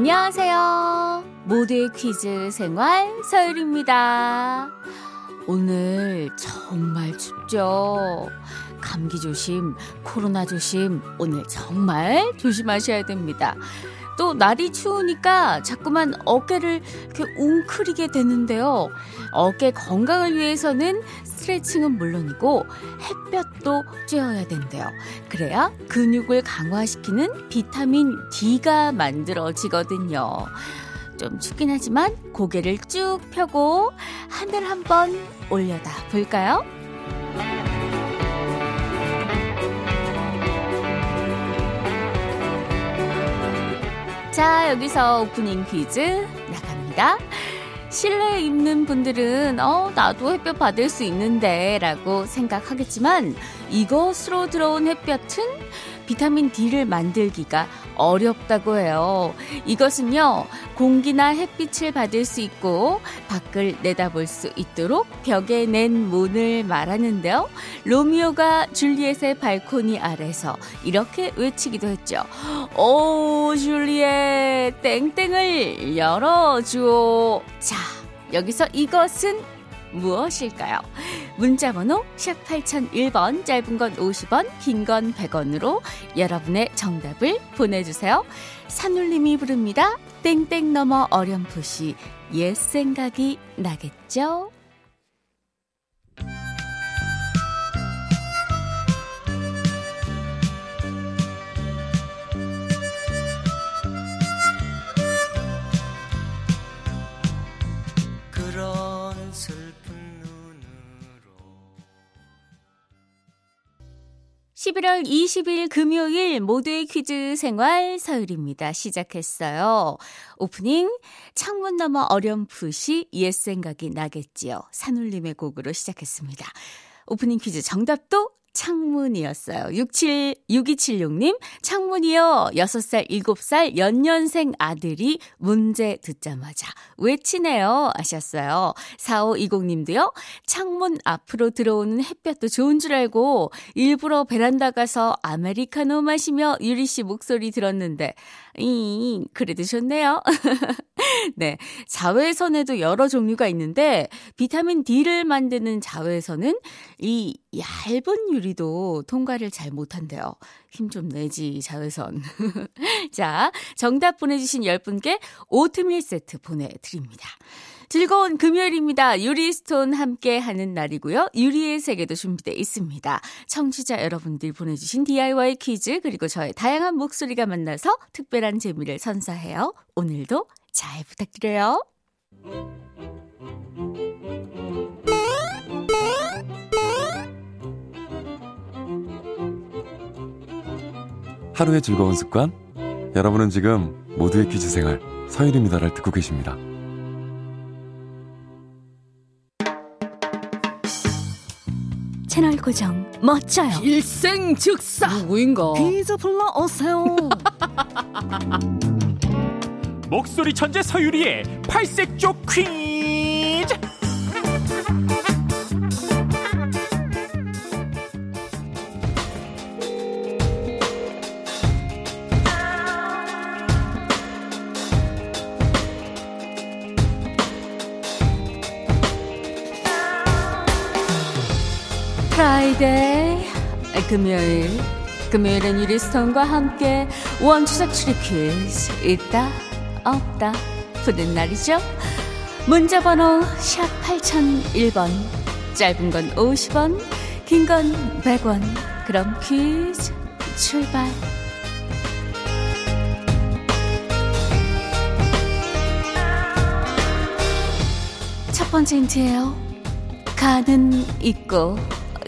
안녕하세요. 모두의 퀴즈 생활 서율입니다. 오늘 정말 춥죠? 감기 조심, 코로나 조심, 오늘 정말 조심하셔야 됩니다. 또 날이 추우니까 자꾸만 어깨를 이렇게 웅크리게 되는데요. 어깨 건강을 위해서는 스트레칭은 물론이고 햇볕도 쬐어야 된대요. 그래야 근육을 강화시키는 비타민 D가 만들어지거든요. 좀 춥긴 하지만 고개를 쭉 펴고 하늘 한번 올려다 볼까요? 자, 여기서 오프닝 퀴즈 나갑니다. 실내에 입는 분들은, 어, 나도 햇볕 받을 수 있는데, 라고 생각하겠지만, 이것으로 들어온 햇볕은 비타민 D를 만들기가 어렵다고 해요. 이것은요, 공기나 햇빛을 받을 수 있고, 밖을 내다볼 수 있도록 벽에 낸 문을 말하는데요. 로미오가 줄리엣의 발코니 아래서 이렇게 외치기도 했죠. 오, 줄리엣, 땡땡을 열어주오. 자, 여기서 이것은 무엇일까요? 문자번호 샵 8001번, 짧은 건 50원, 긴 건 100원으로 여러분의 정답을 보내주세요. 산울림이 부릅니다. 땡땡 넘어 어렴풋이 옛 생각이 나겠죠? 11월 20일 금요일 모두의 퀴즈 생활 서율입니다. 시작했어요. 오프닝 창문 너머 어렴풋이 옛 생각이 나겠지요. 산울림의 곡으로 시작했습니다. 오프닝 퀴즈 정답도 창문이었어요. 67, 6276님, 창문이요. 6살, 7살 연년생 아들이 문제 듣자마자 외치네요. 하셨어요. 4520님도요, 창문 앞으로 들어오는 햇볕도 좋은 줄 알고 일부러 베란다 가서 아메리카노 마시며 유리 씨 목소리 들었는데, 이, 그래도 좋네요. 네. 자외선에도 여러 종류가 있는데, 비타민 D를 만드는 자외선은 이 얇은 유리도 통과를 잘 못한대요. 힘 좀 내지, 자외선. 자, 정답 보내주신 10분께 오트밀 세트 보내드립니다. 즐거운 금요일입니다. 유리스톤 함께 하는 날이고요. 유리의 세계도 준비되어 있습니다. 청취자 여러분들 보내주신 DIY 퀴즈 그리고 저의 다양한 목소리가 만나서 특별한 재미를 선사해요. 오늘도 잘 부탁드려요. 하루의 즐거운 습관? 여러분은 지금 모두의 퀴즈 생활 서유리입니다를 듣고 계십니다. 채널 고정 멋져요. 일생 즉사 누구인가? 퀴즈 불러오세요. 목소리 천재 서유리의 팔색조 퀴 금요일 금요일엔 유리스톤과 함께 원추석 추리 퀴즈 있다 없다. 푸는 날이죠? 문자 번호 샵 8001번 짧은 건 50원 긴 건 100원. 그럼 퀴즈 출발. 첫 번째 힌트예요. 가는 있고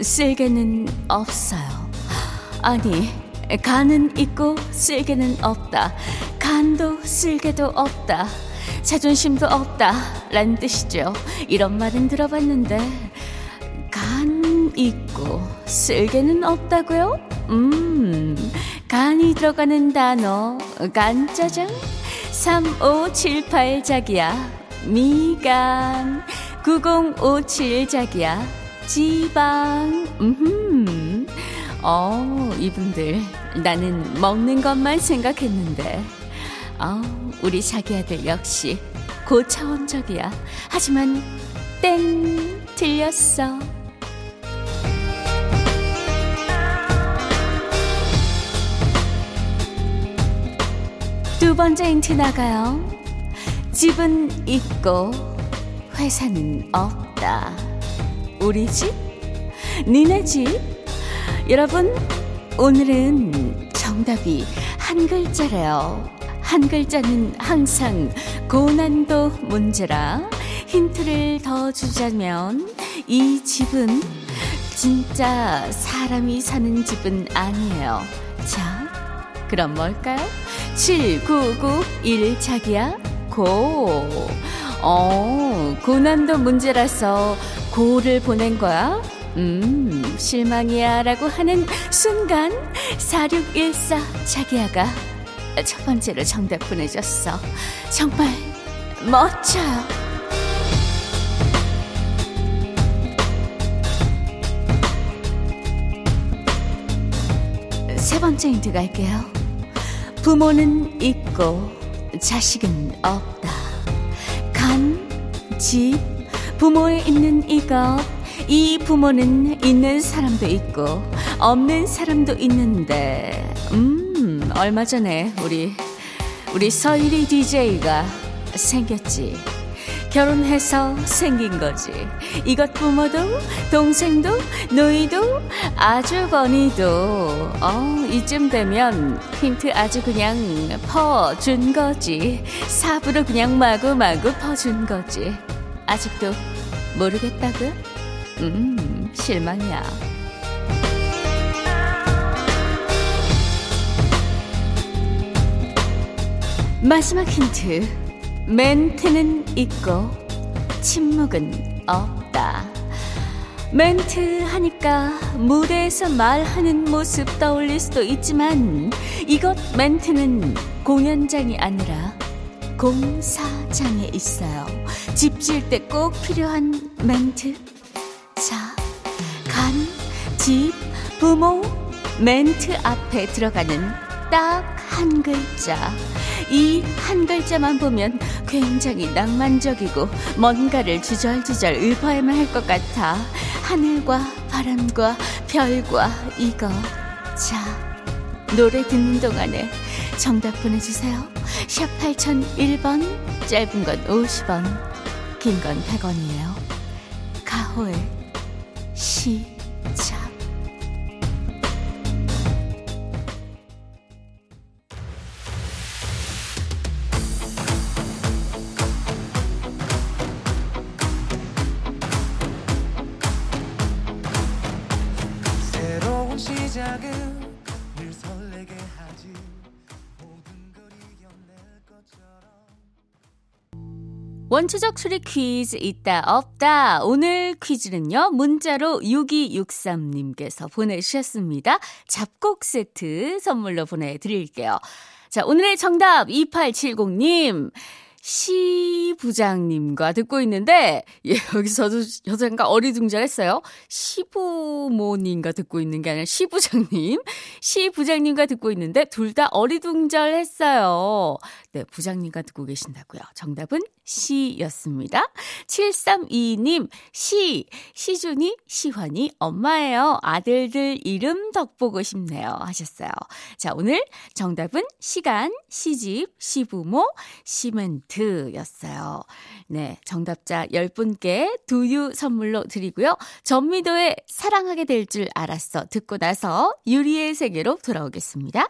쓸개는 없어요. 아니, 간은 있고 쓸개는 없다. 간도 쓸개도 없다. 자존심도 없다. 라는 뜻이죠. 이런 말은 들어봤는데, 간 있고 쓸개는 없다고요? 음, 간이 들어가는 단어, 간짜장? 3578 자기야, 미간. 9057 자기야, 지방. 음, 어, 이분들 나는 먹는 것만 생각했는데 아, 우리 자기 아들 역시 고차원적이야. 하지만 땡 틀렸어. 두 번째 힌트 나가요. 집은 있고 회사는 없다. 우리 집? 니네 집? 여러분, 오늘은 정답이 한 글자래요. 한 글자는 항상 고난도 문제라 힌트를 더 주자면 이 집은 진짜 사람이 사는 집은 아니에요. 자, 그럼 뭘까요? 7991 자기야 고. 어, 고난도 문제라서 고를 보낸 거야? 음, 실망이야 라고 하는 순간 4614 자기야가 첫 번째로 정답 보내줬어. 정말 멋져요. 세 번째 힌트 갈게요. 부모는 있고 자식은 없다. 간, 집, 부모에 있는 이것. 이 부모는 있는 사람도 있고 없는 사람도 있는데 음 얼마 전에 우리 우리 서일이 DJ가 생겼지. 결혼해서 생긴 거지. 이것 부모도 동생도 노이도 아주버니도 어 이쯤 되면 힌트 아주 그냥 퍼준 거지. 삽으로 그냥 마구마구 퍼준 거지. 아직도 모르겠다고? 음, 실망이야. 마지막 힌트. 멘트는 있고, 침묵은 없다. 멘트 하니까 무대에서 말하는 모습 떠올릴 수도 있지만, 이것 멘트는 공연장이 아니라 공사장에 있어요. 집 지을 때 꼭 필요한 멘트. 집, 부모, 멘트 앞에 들어가는 딱 한 글자. 이 한 글자만 보면 굉장히 낭만적이고 뭔가를 주절주절 읊어야만 할 것 같아. 하늘과 바람과 별과 이거. 자, 노래 듣는 동안에 정답 보내주세요. 샵 8001번, 짧은 건 50원, 긴 건 100원이에요. 가호의 시 원초적 추리 퀴즈 있다 없다. 오늘 퀴즈는요. 문자로 6263님께서 보내주셨습니다. 잡곡 세트 선물로 보내드릴게요. 자, 오늘의 정답 2870님. 시 부장님과 듣고 있는데, 예, 여기서 저도, 저도 약간 어리둥절했어요. 시부모님과 듣고 있는 게 아니라 시 부장님. 시 부장님과 듣고 있는데, 둘 다 어리둥절했어요. 네, 부장님과 듣고 계신다고요. 정답은 시였습니다. 7322님, 시, 시준이, 시환이 엄마예요. 아들들 이름 덕보고 싶네요. 하셨어요. 자, 오늘 정답은 시간, 시집, 시부모, 시멘트였어요. 네, 정답자 10분께 두유 선물로 드리고요. 전미도의 사랑하게 될 줄 알았어. 듣고 나서 유리의 세계로 돌아오겠습니다.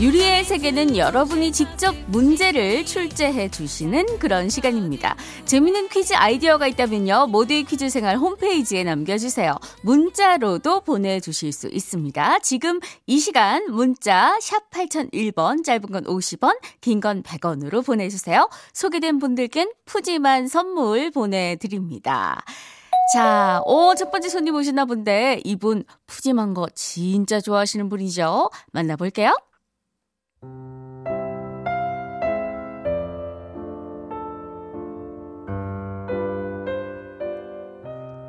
유리의 세계는 여러분이 직접 문제를 출제해 주시는 그런 시간입니다. 재밌는 퀴즈 아이디어가 있다면요. 모두의 퀴즈 생활 홈페이지에 남겨주세요. 문자로도 보내주실 수 있습니다. 지금 이 시간 문자 샵 8001번 짧은 건 50원 긴 건 100원으로 보내주세요. 소개된 분들께는 푸짐한 선물 보내드립니다. 자, 오, 첫 번째 손님 오셨나 본데, 이분 푸짐한 거 진짜 좋아하시는 분이죠? 만나볼게요.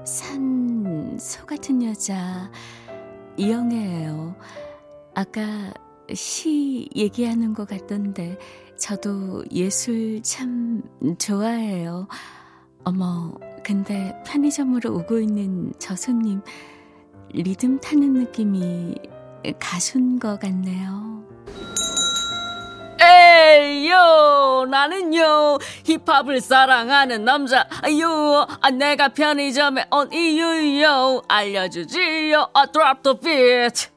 산, 소 같은 여자, 이영애예요. 아까 시 얘기하는 것 같던데, 저도 예술 참 좋아해요. 어머, 근데 편의점으로 오고 있는 저 손님, 리듬 타는 느낌이 가수인 것 같네요. 에이요. 나는요 힙합을 사랑하는 남자 요. 아, 내가 편의점에 온 이유요. 알려주지요. 아 drop the beat.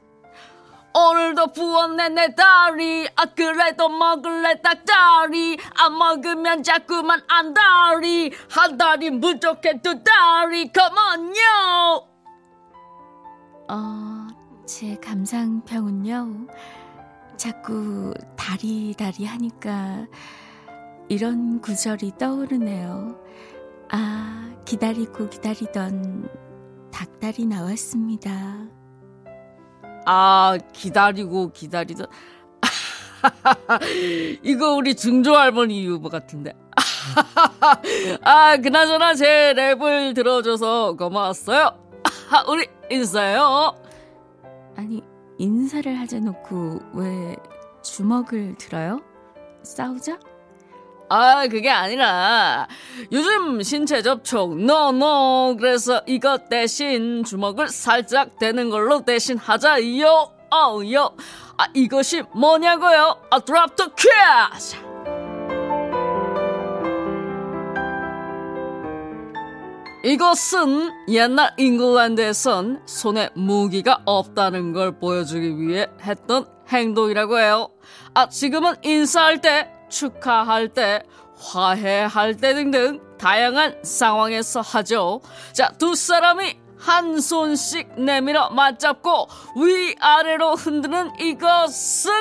오늘도 부었네 내 다리. 아 그래도 먹을래 닭다리. 안 먹으면 자꾸만 안 다리. 한 다리 부족해 두 다리. Come on요 어, 제 감상평은요. 자꾸 다리다리 하니까 이런 구절이 떠오르네요. 아, 기다리고 기다리던 닭다리 나왔습니다. 아 기다리고 기다리던 이거 우리 증조 할머니 유머 같은데 아 그나저나 제 랩을 들어줘서 고마웠어요 우리 인사해요 인사를 하자 놓고 왜 주먹을 들어요? 싸우자? 아 그게 아니라 요즘 신체 접촉 노노 그래서 이것 대신 주먹을 살짝 대는 걸로 대신 하자요. 어요. 아 이것이 뭐냐고요? 아 drop the quiz 이것은 옛날 잉글랜드에선 손에 무기가 없다는 걸 보여주기 위해 했던 행동이라고 해요. 아, 지금은 인사할 때, 축하할 때, 화해할 때 등등 다양한 상황에서 하죠. 자, 두 사람이 한 손씩 내밀어 맞잡고 위아래로 흔드는 이것은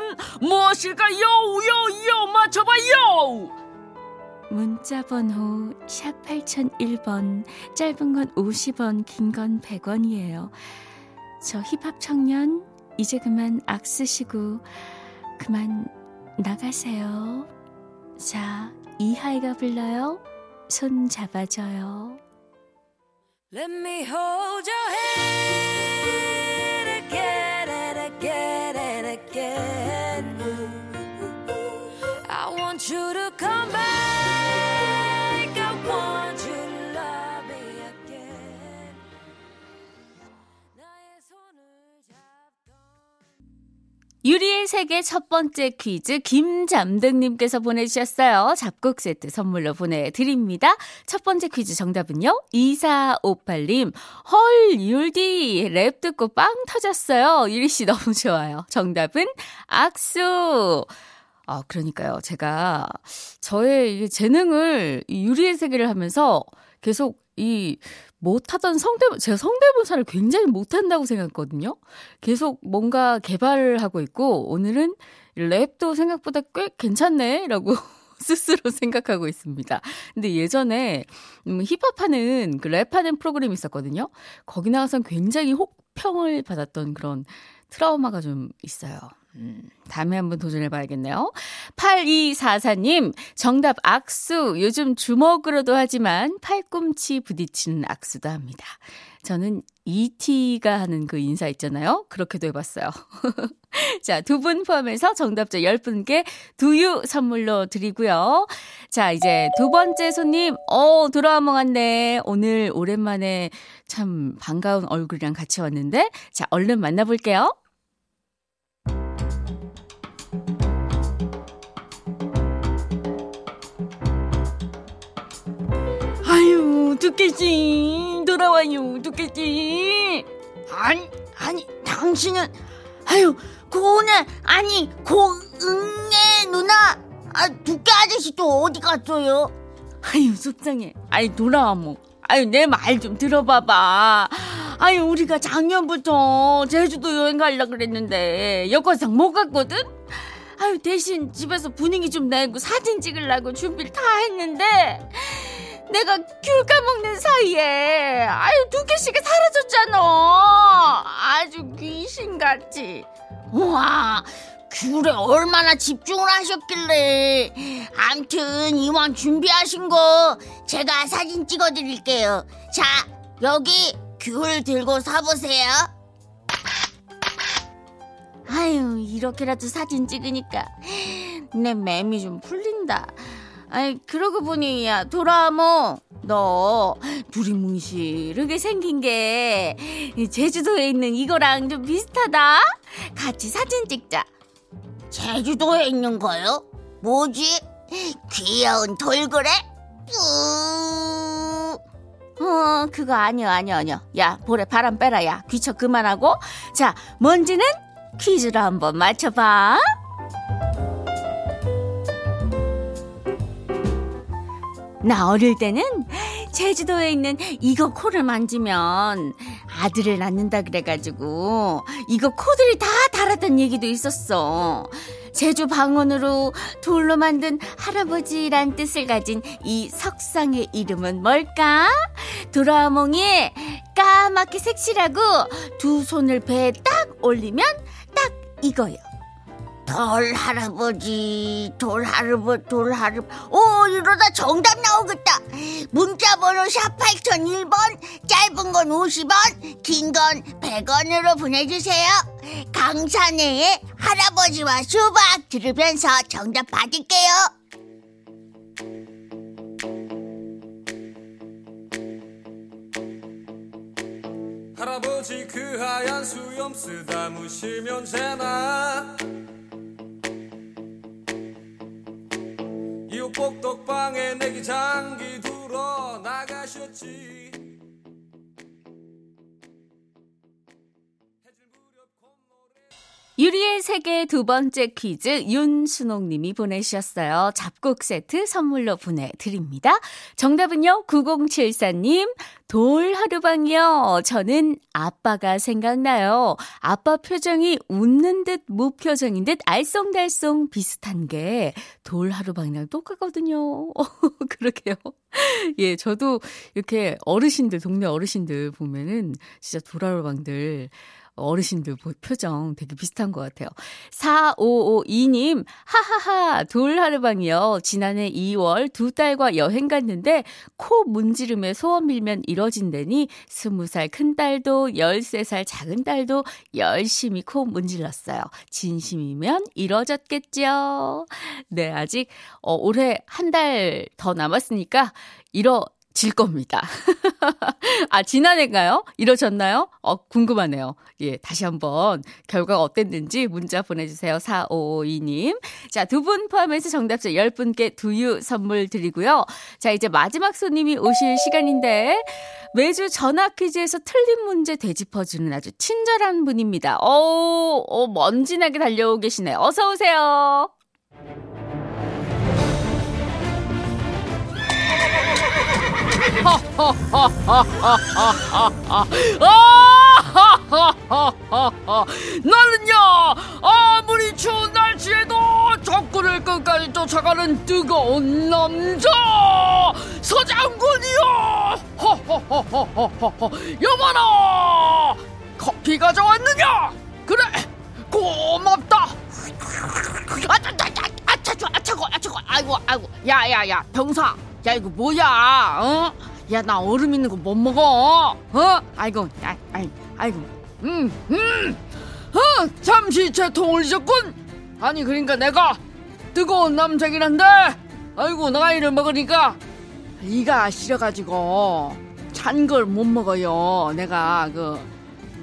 무엇일까요? 요, 요, 맞춰봐요! 문자 번호 샵 8001번 짧은 건 50원 긴 건 100원이에요. 저 힙합 청년 이제 그만 악 쓰시고 그만 나가세요. 자, 이하이가 불러요. 손 잡아줘요. Let me hold your hand again and again and again. I want you to come back. 유리의 세계 첫 번째 퀴즈 김잠등님께서 보내주셨어요. 잡곡 세트 선물로 보내드립니다. 첫 번째 퀴즈 정답은요. 2458님. 헐 율디 랩 듣고 빵 터졌어요. 유리씨 너무 좋아요. 정답은 악수. 아, 그러니까요. 제가 저의 이 재능을 이 유리의 세계를 하면서 계속 이 못하던 성대모, 제가 성대모사를 굉장히 못한다고 생각했거든요. 계속 뭔가 개발을 하고 있고, 오늘은 랩도 생각보다 꽤 괜찮네, 라고 스스로 생각하고 있습니다. 근데 예전에 음, 힙합하는 그 랩하는 프로그램이 있었거든요. 거기 나가서 굉장히 혹평을 받았던 그런 트라우마가 좀 있어요. 음, 다음에 한번 도전해 봐야겠네요. 8244님, 정답 악수. 요즘 주먹으로도 하지만 팔꿈치 부딪히는 악수도 합니다. 저는 ET가 하는 그 인사 있잖아요. 그렇게도 해봤어요. 자, 두 분 포함해서 정답자 10분께 두유 선물로 드리고요. 자, 이제 두 번째 손님, 어, 돌아온 것 같네. 오늘 오랜만에 참 반가운 얼굴이랑 같이 왔는데, 자, 얼른 만나볼게요. 두께씨 돌아와요 두께씨 아니, 아니, 당신은, 아유, 고은혜, 아니, 고은혜 누나, 아, 두께 아저씨 또 어디 갔어요? 아유 속상해. 아유 돌아와 뭐 아유 내 말 좀 들어봐봐. 아유 우리가 작년부터 제주도 여행 가려고 그랬는데 여권상 못 갔거든? 아유 대신 집에서 분위기 좀 내고 사진 찍으려고 준비를 다 했는데 내가 귤 까먹는 사이에 아유 두 개씩이 사라졌잖아 아주 귀신같이 우와, 귤에 얼마나 집중을 하셨길래. 암튼, 이왕 준비하신 거, 제가 사진 찍어드릴게요. 자, 여기 귤 들고 서보세요. 아유, 이렇게라도 사진 찍으니까 내 맴이 좀 풀린다. 아이, 그러고 보니, 야, 도라모, 너, 두리뭉실하게 생긴 게, 이 제주도에 있는 이거랑 좀 비슷하다? 같이 사진 찍자. 제주도에 있는 거요? 뭐지? 귀여운 돌고래? 뿌. 어, 그거 아니야, 아니야, 아니야. 야, 볼에 바람 빼라, 야. 귀척 그만하고. 자, 뭔지는 퀴즈로 한번 맞춰봐. 나 어릴 때는 제주도에 있는 이거 코를 만지면 아들을 낳는다 그래가지고 이거 코들이 다 달았던 얘기도 있었어. 제주 방언으로 돌로 만든 할아버지란 뜻을 가진 이 석상의 이름은 뭘까? 도라몽이 까맣게 색칠하고 두 손을 배에 딱 올리면 딱 이거요. 돌 할아버지, 돌 할아버지, 돌 할아버지. 오, 이러다 정답 나오겠다. 문자 번호 샵 8001번, 짧은 건 50원, 긴 건 100원으로 보내주세요. 강산의 할아버지와 수박 들으면서 정답 받을게요. 할아버지 그 하얀 수염 쓰다 무시면 되나 복덕방에 내기 장기 들어 나가셨지 유리의 세계 두 번째 퀴즈 윤순옥 님이 보내주셨어요. 잡곡 세트 선물로 보내드립니다. 정답은요 9074님 돌 하루방이요. 저는 아빠가 생각나요. 아빠 표정이 웃는 듯 무표정인 듯 알쏭달쏭 비슷한 게 돌 하루방이랑 똑같거든요. 그러게요. 예, 저도 이렇게 어르신들 동네 어르신들 보면은 진짜 돌 하루방들 어르신들 보- 표정 되게 비슷한 것 같아요. 4552님, 하하하, 돌하르방이요. 지난해 2월 두 딸과 여행 갔는데 코 문지름에 소원 빌면 이뤄진다니 20살 큰 딸도 13살 작은 딸도 열심히 코 문질렀어요. 진심이면 이뤄졌겠죠. 네, 아직 어, 올해 한 달 더 남았으니까 이뤄 질 겁니다. 아, 지난해인가요? 이러셨나요? 어, 궁금하네요. 예, 다시 한번 결과가 어땠는지 문자 보내주세요. 4552님. 자, 두 분 포함해서 정답자 10분께 두유 선물 드리고요. 자, 이제 마지막 손님이 오실 시간인데, 매주 전화 퀴즈에서 틀린 문제 되짚어주는 아주 친절한 분입니다. 어, 어 먼지나게 달려오고 계시네. 어서오세요. 나는요 아무리 추운 날씨에도 적군을 끝까지 쫓아가는 뜨거운 남자 서장군이요 허허허허허허 여보나 커피 가져왔느냐 그래 고맙다 아차차차 아차차 아차고 아차고 아이고 아이고 야야야 병사 야 이거 뭐야? 어? 야 나 얼음 있는 거 못 먹어. 어? 아이고, 아, 아이, 아이고. 음, 음. 어, 잠시 제 통을 잊었군. 아니 그러니까 내가 뜨거운 남자이란데. 아이고 나이를 먹으니까 이가 시려가지고 찬 걸 못 먹어요. 내가 그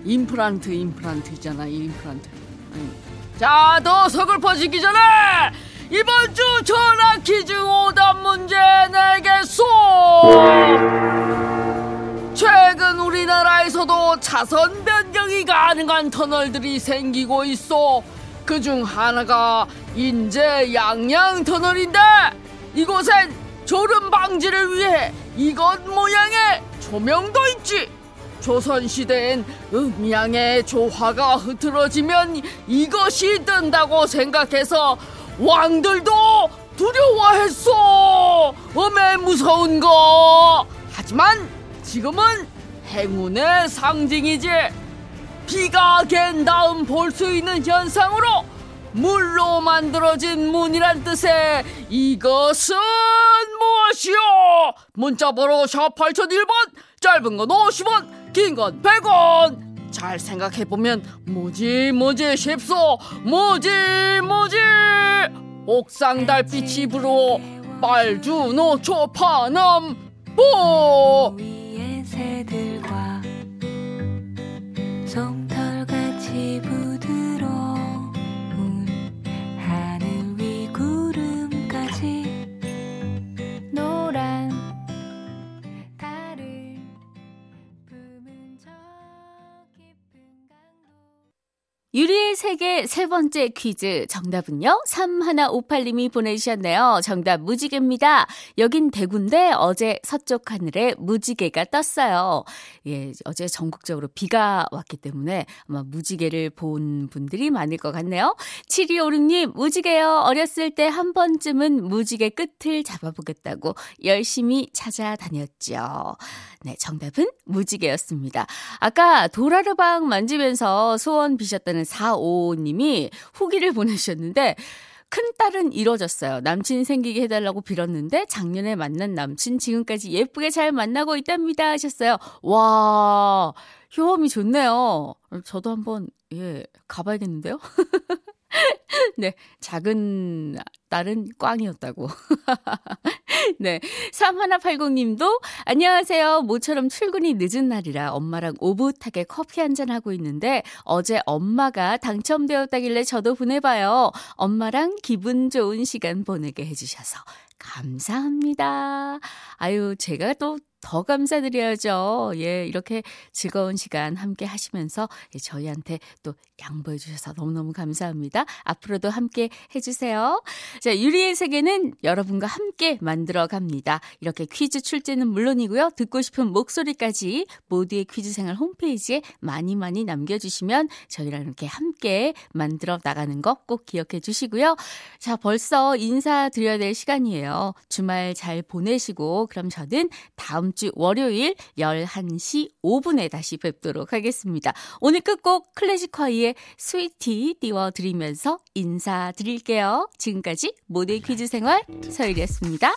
임플란트 임플란트 있잖아 임플란트. 자, 너 서글퍼지기 전에 이번 주 전화 퀴즈 오답 문제 내겠소. 최근 우리나라에서도 차선 변경이 가능한 터널들이 생기고 있어. 그 중 하나가 인제 양양 터널인데 이곳엔 졸음 방지를 위해 이것 모양의 조명도 있지. 조선시대엔 음양의 조화가 흐트러지면 이것이 뜬다고 생각해서 왕들도 두려워했어. 어메 무서운 거. 하지만 지금은 행운의 상징이지. 비가 갠 다음 볼 수 있는 현상으로 물로 만들어진 문이란 뜻의 이것은 무엇이요? 문자번호 샵 8001번 짧은 건 50원 긴 건 100원 잘 생각해보면 뭐지 뭐지 싶소 뭐지 뭐지 옥상 달빛이 불어 빨주노 초파남 보 유리의 세계 세 번째 퀴즈 정답은요. 3158님이 보내주셨네요. 정답 무지개입니다. 여긴 대구인데 어제 서쪽 하늘에 무지개가 떴어요. 예, 어제 전국적으로 비가 왔기 때문에 아마 무지개를 본 분들이 많을 것 같네요. 7256님, 무지개요. 어렸을 때 한 번쯤은 무지개 끝을 잡아보겠다고 열심히 찾아다녔죠. 네, 정답은 무지개였습니다. 아까 도라르방 만지면서 소원 비셨다는 455님이 후기를 보내주셨는데 큰딸은 이뤄졌어요. 남친 생기게 해달라고 빌었는데 작년에 만난 남친 지금까지 예쁘게 잘 만나고 있답니다 하셨어요. 와 효험이 좋네요. 저도 한번 예 가봐야겠는데요. 네 작은 딸은 꽝이었다고. 네. 3180님도 안녕하세요. 모처럼 출근이 늦은 날이라 엄마랑 오붓하게 커피 한 잔 하고 있는데 어제 엄마가 당첨되었다길래 저도 보내봐요. 엄마랑 기분 좋은 시간 보내게 해주셔서 감사합니다. 아유, 제가 또 더 감사드려야죠. 예, 이렇게 즐거운 시간 함께 하시면서 저희한테 또 양보해 주셔서 너무너무 감사합니다. 앞으로도 함께 해주세요. 자, 유리의 세계는 여러분과 함께 만들어 갑니다. 이렇게 퀴즈 출제는 물론이고요. 듣고 싶은 목소리까지 모두의 퀴즈 생활 홈페이지에 많이 많이 남겨주시면 저희랑 이렇게 함께 만들어 나가는 거 꼭 기억해 주시고요. 자, 벌써 인사드려야 될 시간이에요. 주말 잘 보내시고, 그럼 저는 다음 주 월요일 11시 5분에 다시 뵙도록 하겠습니다. 오늘 끝곡 클래식화이의 스위티 띄워드리면서 인사드릴게요. 지금까지 모두의 퀴즈 생활 서일이었습니다.